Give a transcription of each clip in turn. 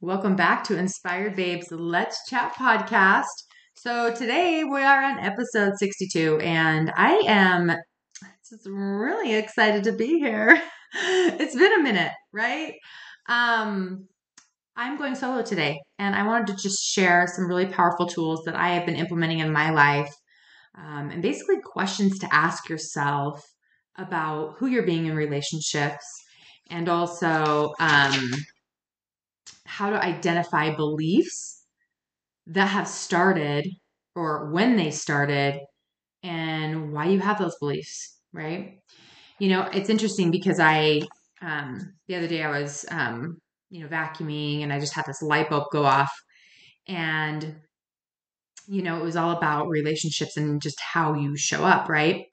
Welcome back to Inspired Babes Let's Chat podcast. So today we are on episode 62 and I am just really excited to be here. It's been a minute, right? Um I'm going solo today and I wanted to just share some really powerful tools that I have been implementing in my life um, and basically questions to ask yourself about who you're being in relationships and also um, how to identify beliefs that have started or when they started and why you have those beliefs, right? You know, it's interesting because I, um, the other day I was, um, you know, vacuuming and I just had this light bulb go off. And, you know, it was all about relationships and just how you show up, right?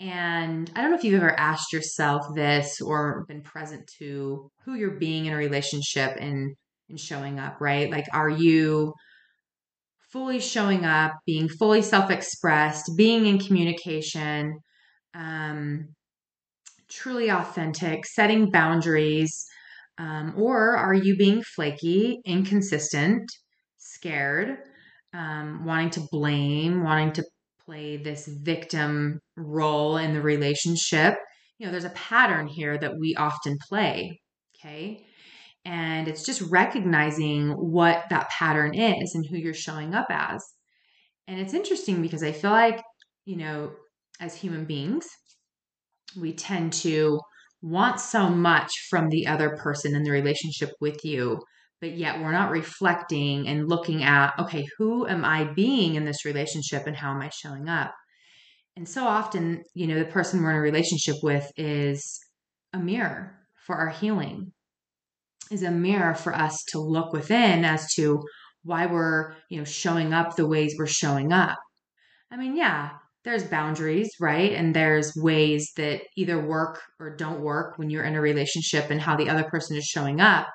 And I don't know if you've ever asked yourself this or been present to who you're being in a relationship and and showing up, right? Like are you fully showing up, being fully self-expressed, being in communication, um truly authentic, setting boundaries, um, or are you being flaky, inconsistent, scared, um, wanting to blame, wanting to play this victim role in the relationship. You know, there's a pattern here that we often play. Okay. And it's just recognizing what that pattern is and who you're showing up as. And it's interesting because I feel like, you know, as human beings, we tend to want so much from the other person in the relationship with you but yet we're not reflecting and looking at, okay, who am I being in this relationship and how am I showing up? And so often, you know, the person we're in a relationship with is a mirror for our healing, is a mirror for us to look within as to why we're, you know, showing up the ways we're showing up. I mean, yeah, there's boundaries, right? And there's ways that either work or don't work when you're in a relationship and how the other person is showing up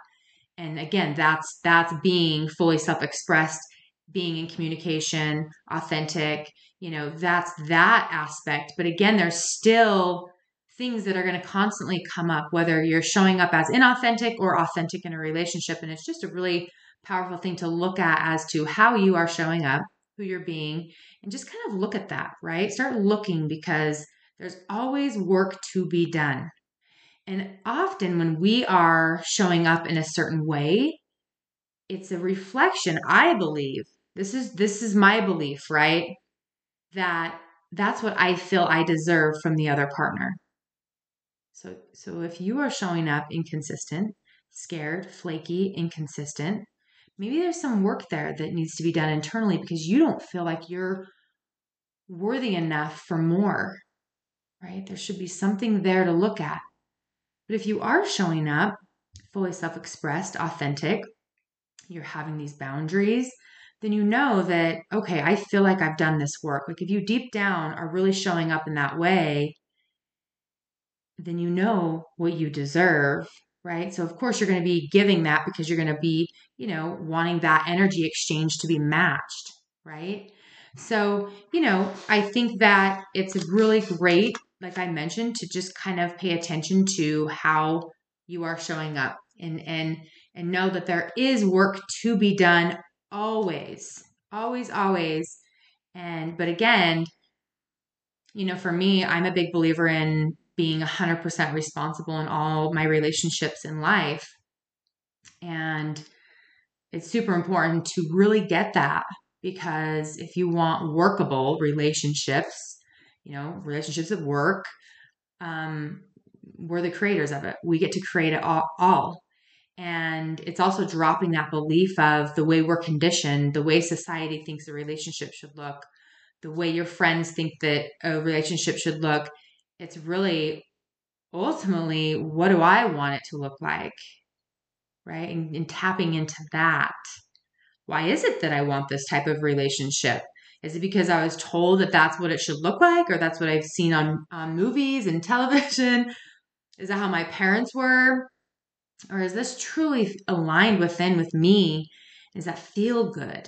and again that's that's being fully self-expressed being in communication authentic you know that's that aspect but again there's still things that are going to constantly come up whether you're showing up as inauthentic or authentic in a relationship and it's just a really powerful thing to look at as to how you are showing up who you're being and just kind of look at that right start looking because there's always work to be done and often when we are showing up in a certain way, it's a reflection, I believe. This is this is my belief, right? That that's what I feel I deserve from the other partner. So so if you are showing up inconsistent, scared, flaky, inconsistent, maybe there's some work there that needs to be done internally because you don't feel like you're worthy enough for more. Right? There should be something there to look at. But if you are showing up fully self expressed, authentic, you're having these boundaries, then you know that, okay, I feel like I've done this work. Like if you deep down are really showing up in that way, then you know what you deserve, right? So, of course, you're going to be giving that because you're going to be, you know, wanting that energy exchange to be matched, right? So, you know, I think that it's really great like I mentioned, to just kind of pay attention to how you are showing up and and and know that there is work to be done always. Always, always. And but again, you know, for me, I'm a big believer in being 100% responsible in all my relationships in life. And it's super important to really get that because if you want workable relationships, you know, relationships at work. Um, we're the creators of it. We get to create it all, all. And it's also dropping that belief of the way we're conditioned, the way society thinks a relationship should look, the way your friends think that a relationship should look. It's really ultimately what do I want it to look like? Right. And, and tapping into that. Why is it that I want this type of relationship? Is it because I was told that that's what it should look like, or that's what I've seen on, on movies and television? Is that how my parents were? Or is this truly aligned within with me? Does that feel good?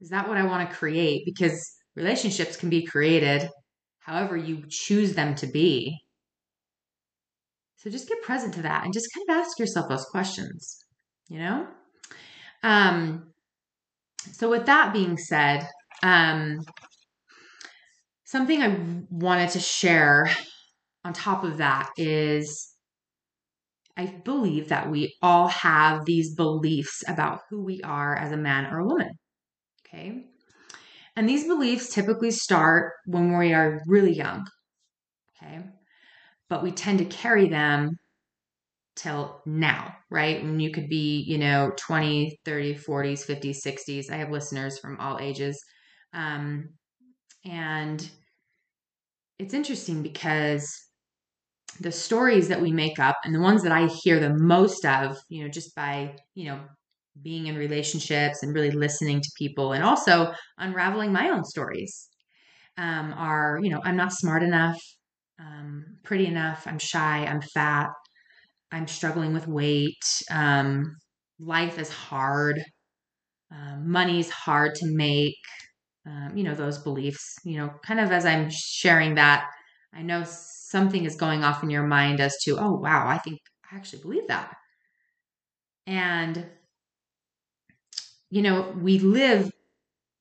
Is that what I want to create? Because relationships can be created however you choose them to be. So just get present to that and just kind of ask yourself those questions, you know? Um, so with that being said, um, something I wanted to share on top of that is I believe that we all have these beliefs about who we are as a man or a woman. And these beliefs typically start when we are really young. Okay. But we tend to carry them till now, right? When you could be, you know, 20, 30, 40s, 50s, 60s. I have listeners from all ages. Um, and it's interesting because the stories that we make up and the ones that I hear the most of, you know, just by, you know, being in relationships and really listening to people and also unraveling my own stories um, are, you know, I'm not smart enough, um, pretty enough, I'm shy, I'm fat, I'm struggling with weight, um, life is hard, um, money's hard to make, um, you know, those beliefs, you know, kind of as I'm sharing that, I know something is going off in your mind as to, oh, wow, I think I actually believe that. And, you know, we live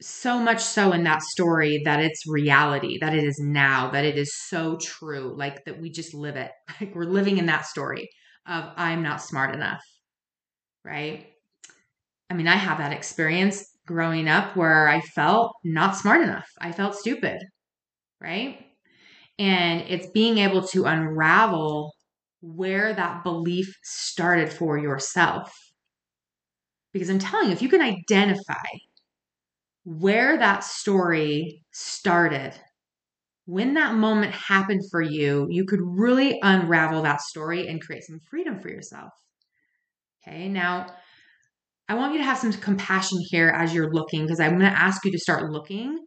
so much so in that story that it's reality, that it is now, that it is so true, like that we just live it. Like we're living in that story of I'm not smart enough, right? I mean, I have that experience growing up where I felt not smart enough. I felt stupid, right? And it's being able to unravel where that belief started for yourself. Because I'm telling you, if you can identify where that story started, when that moment happened for you, you could really unravel that story and create some freedom for yourself. Okay, now I want you to have some compassion here as you're looking because I'm going to ask you to start looking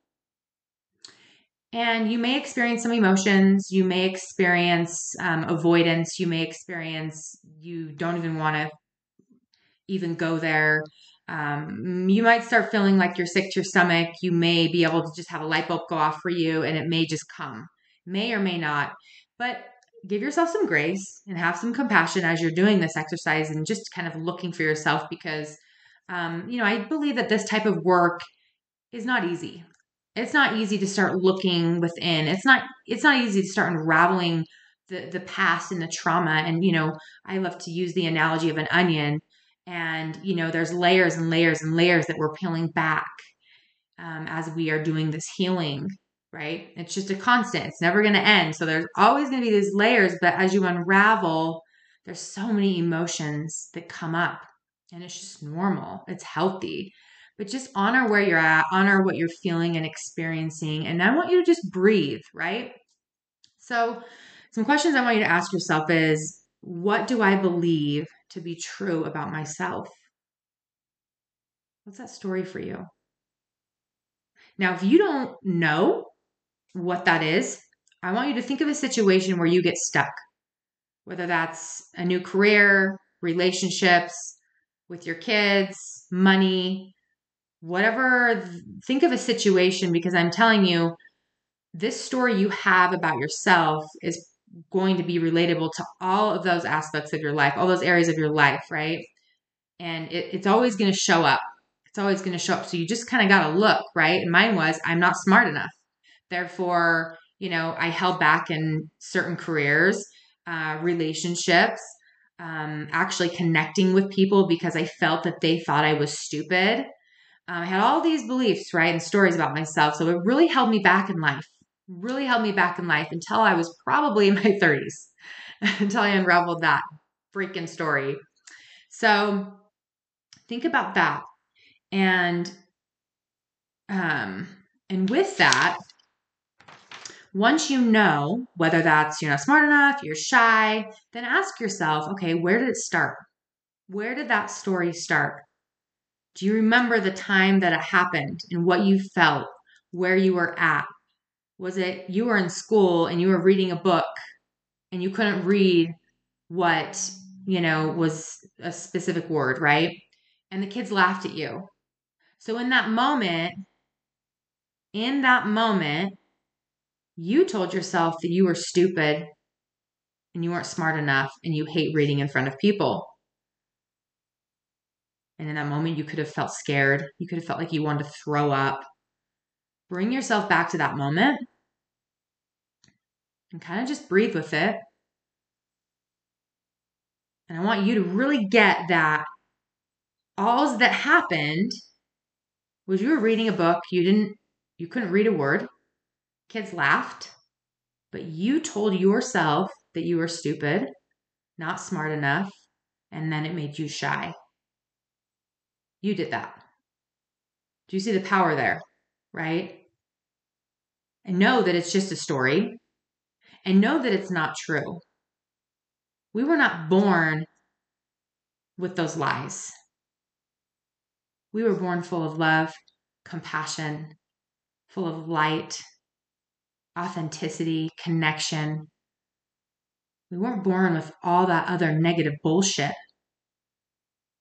and you may experience some emotions. You may experience um, avoidance. You may experience you don't even want to even go there. Um, you might start feeling like you're sick to your stomach. You may be able to just have a light bulb go off for you and it may just come. May or may not. But give yourself some grace and have some compassion as you're doing this exercise and just kind of looking for yourself because, um, you know, I believe that this type of work is not easy it's not easy to start looking within it's not it's not easy to start unraveling the the past and the trauma and you know i love to use the analogy of an onion and you know there's layers and layers and layers that we're peeling back um, as we are doing this healing right it's just a constant it's never going to end so there's always going to be these layers but as you unravel there's so many emotions that come up and it's just normal it's healthy but just honor where you're at, honor what you're feeling and experiencing. And I want you to just breathe, right? So, some questions I want you to ask yourself is what do I believe to be true about myself? What's that story for you? Now, if you don't know what that is, I want you to think of a situation where you get stuck, whether that's a new career, relationships with your kids, money, whatever, think of a situation because I'm telling you, this story you have about yourself is going to be relatable to all of those aspects of your life, all those areas of your life, right? And it, it's always going to show up. It's always going to show up. So you just kind of got to look, right? And mine was, I'm not smart enough. Therefore, you know, I held back in certain careers, uh, relationships, um, actually connecting with people because I felt that they thought I was stupid um, I had all these beliefs, right, and stories about myself. So it really held me back in life, really held me back in life until I was probably in my 30s, until I unraveled that freaking story. So think about that. And um, and with that, once you know whether that's you're not smart enough, you're shy, then ask yourself, okay, where did it start? Where did that story start? Do you remember the time that it happened and what you felt, where you were at? Was it you were in school and you were reading a book and you couldn't read what, you know, was a specific word, right? And the kids laughed at you. So in that moment, in that moment, you told yourself that you were stupid and you weren't smart enough and you hate reading in front of people. And in that moment, you could have felt scared. You could have felt like you wanted to throw up. Bring yourself back to that moment and kind of just breathe with it. And I want you to really get that all that happened was you were reading a book, you didn't you couldn't read a word. Kids laughed, but you told yourself that you were stupid, not smart enough, and then it made you shy. You did that. Do you see the power there? Right? And know that it's just a story and know that it's not true. We were not born with those lies. We were born full of love, compassion, full of light, authenticity, connection. We weren't born with all that other negative bullshit.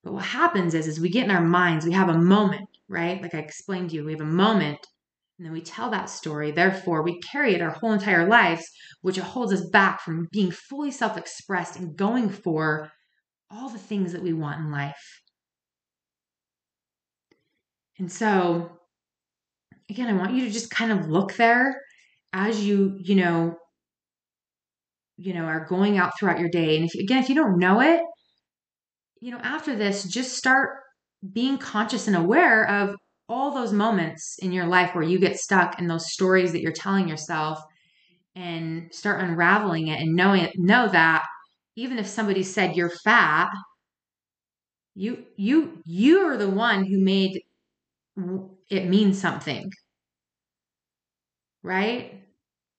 But what happens is, is we get in our minds, we have a moment, right? Like I explained to you, we have a moment, and then we tell that story. Therefore, we carry it our whole entire lives, which holds us back from being fully self expressed and going for all the things that we want in life. And so, again, I want you to just kind of look there as you, you know, you know, are going out throughout your day. And if again, if you don't know it, you know, after this, just start being conscious and aware of all those moments in your life where you get stuck in those stories that you're telling yourself and start unraveling it and knowing it, know that even if somebody said you're fat, you you you're the one who made it mean something. Right?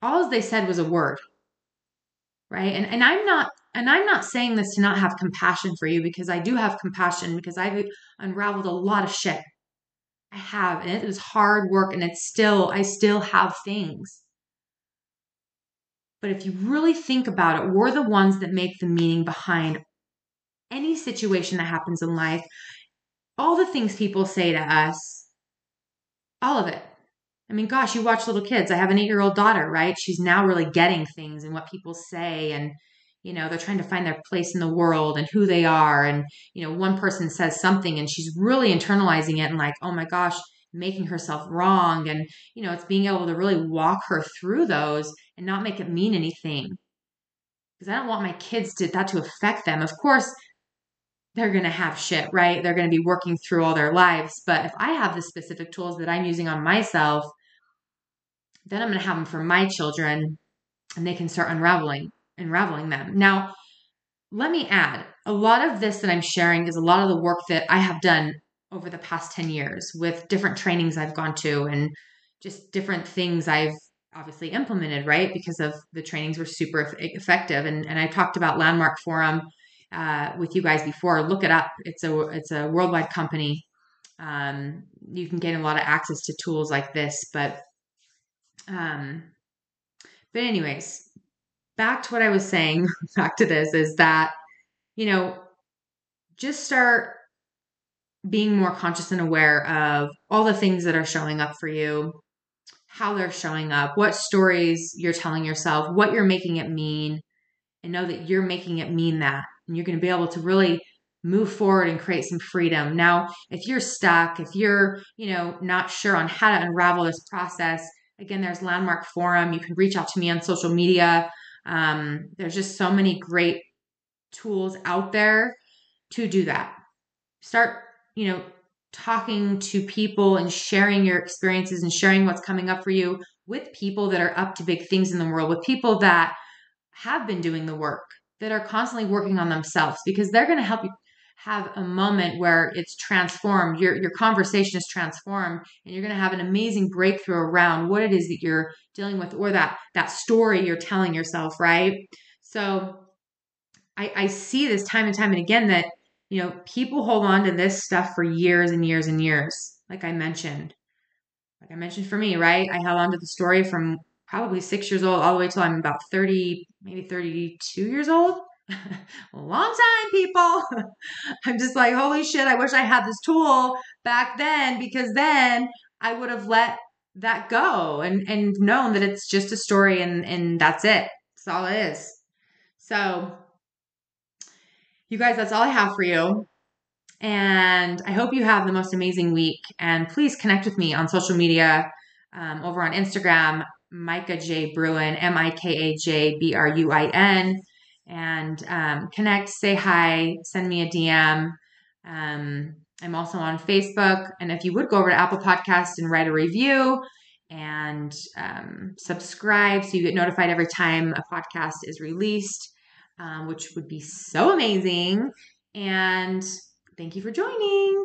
All they said was a word. Right? And and I'm not and I'm not saying this to not have compassion for you because I do have compassion because I've unraveled a lot of shit. I have, and it was hard work, and it's still, I still have things. But if you really think about it, we're the ones that make the meaning behind any situation that happens in life. All the things people say to us, all of it. I mean, gosh, you watch little kids. I have an eight year old daughter, right? She's now really getting things and what people say and you know they're trying to find their place in the world and who they are. And you know one person says something and she's really internalizing it and like oh my gosh making herself wrong. And you know it's being able to really walk her through those and not make it mean anything. Because i don't want my kids to that to affect them. Of course they're going to have shit right? They're going to be working through all their lives. But if i have the specific tools that i'm using on myself then i'm going to have them for my children and they can start unraveling unraveling them. Now, let me add a lot of this that I'm sharing is a lot of the work that I have done over the past 10 years with different trainings I've gone to and just different things I've obviously implemented, right? Because of the trainings were super effective. And, and I talked about Landmark Forum uh, with you guys before. Look it up. It's a it's a worldwide company. Um, you can gain a lot of access to tools like this, but um, but anyways, back to what I was saying, back to this is that, you know, just start being more conscious and aware of all the things that are showing up for you, how they're showing up, what stories you're telling yourself, what you're making it mean, and know that you're making it mean that. And you're going to be able to really move forward and create some freedom. Now, if you're stuck, if you're, you know, not sure on how to unravel this process, again, there's Landmark Forum. You can reach out to me on social media. Um, there's just so many great tools out there to do that. Start, you know, talking to people and sharing your experiences and sharing what's coming up for you with people that are up to big things in the world, with people that have been doing the work, that are constantly working on themselves because they're going to help you have a moment where it's transformed your your conversation is transformed and you're going to have an amazing breakthrough around what it is that you're dealing with or that that story you're telling yourself right? So i i see this time and time and again that you know people hold on to this stuff for years and years and years like i mentioned. Like i mentioned for me right? I held on to the story from probably six years old all the way till i'm about 30 maybe 32 years old long time, people. I'm just like, holy shit, I wish I had this tool back then because then I would have let that go and, and known that it's just a story and, and that's it. That's all it is. So, you guys, that's all I have for you. And I hope you have the most amazing week. And please connect with me on social media um, over on Instagram, Mika J. Bruin, M I K A J B R U I N. And um, connect, say hi, send me a DM. Um, I'm also on Facebook. And if you would go over to Apple Podcast and write a review and um, subscribe so you get notified every time a podcast is released, um, which would be so amazing. And thank you for joining.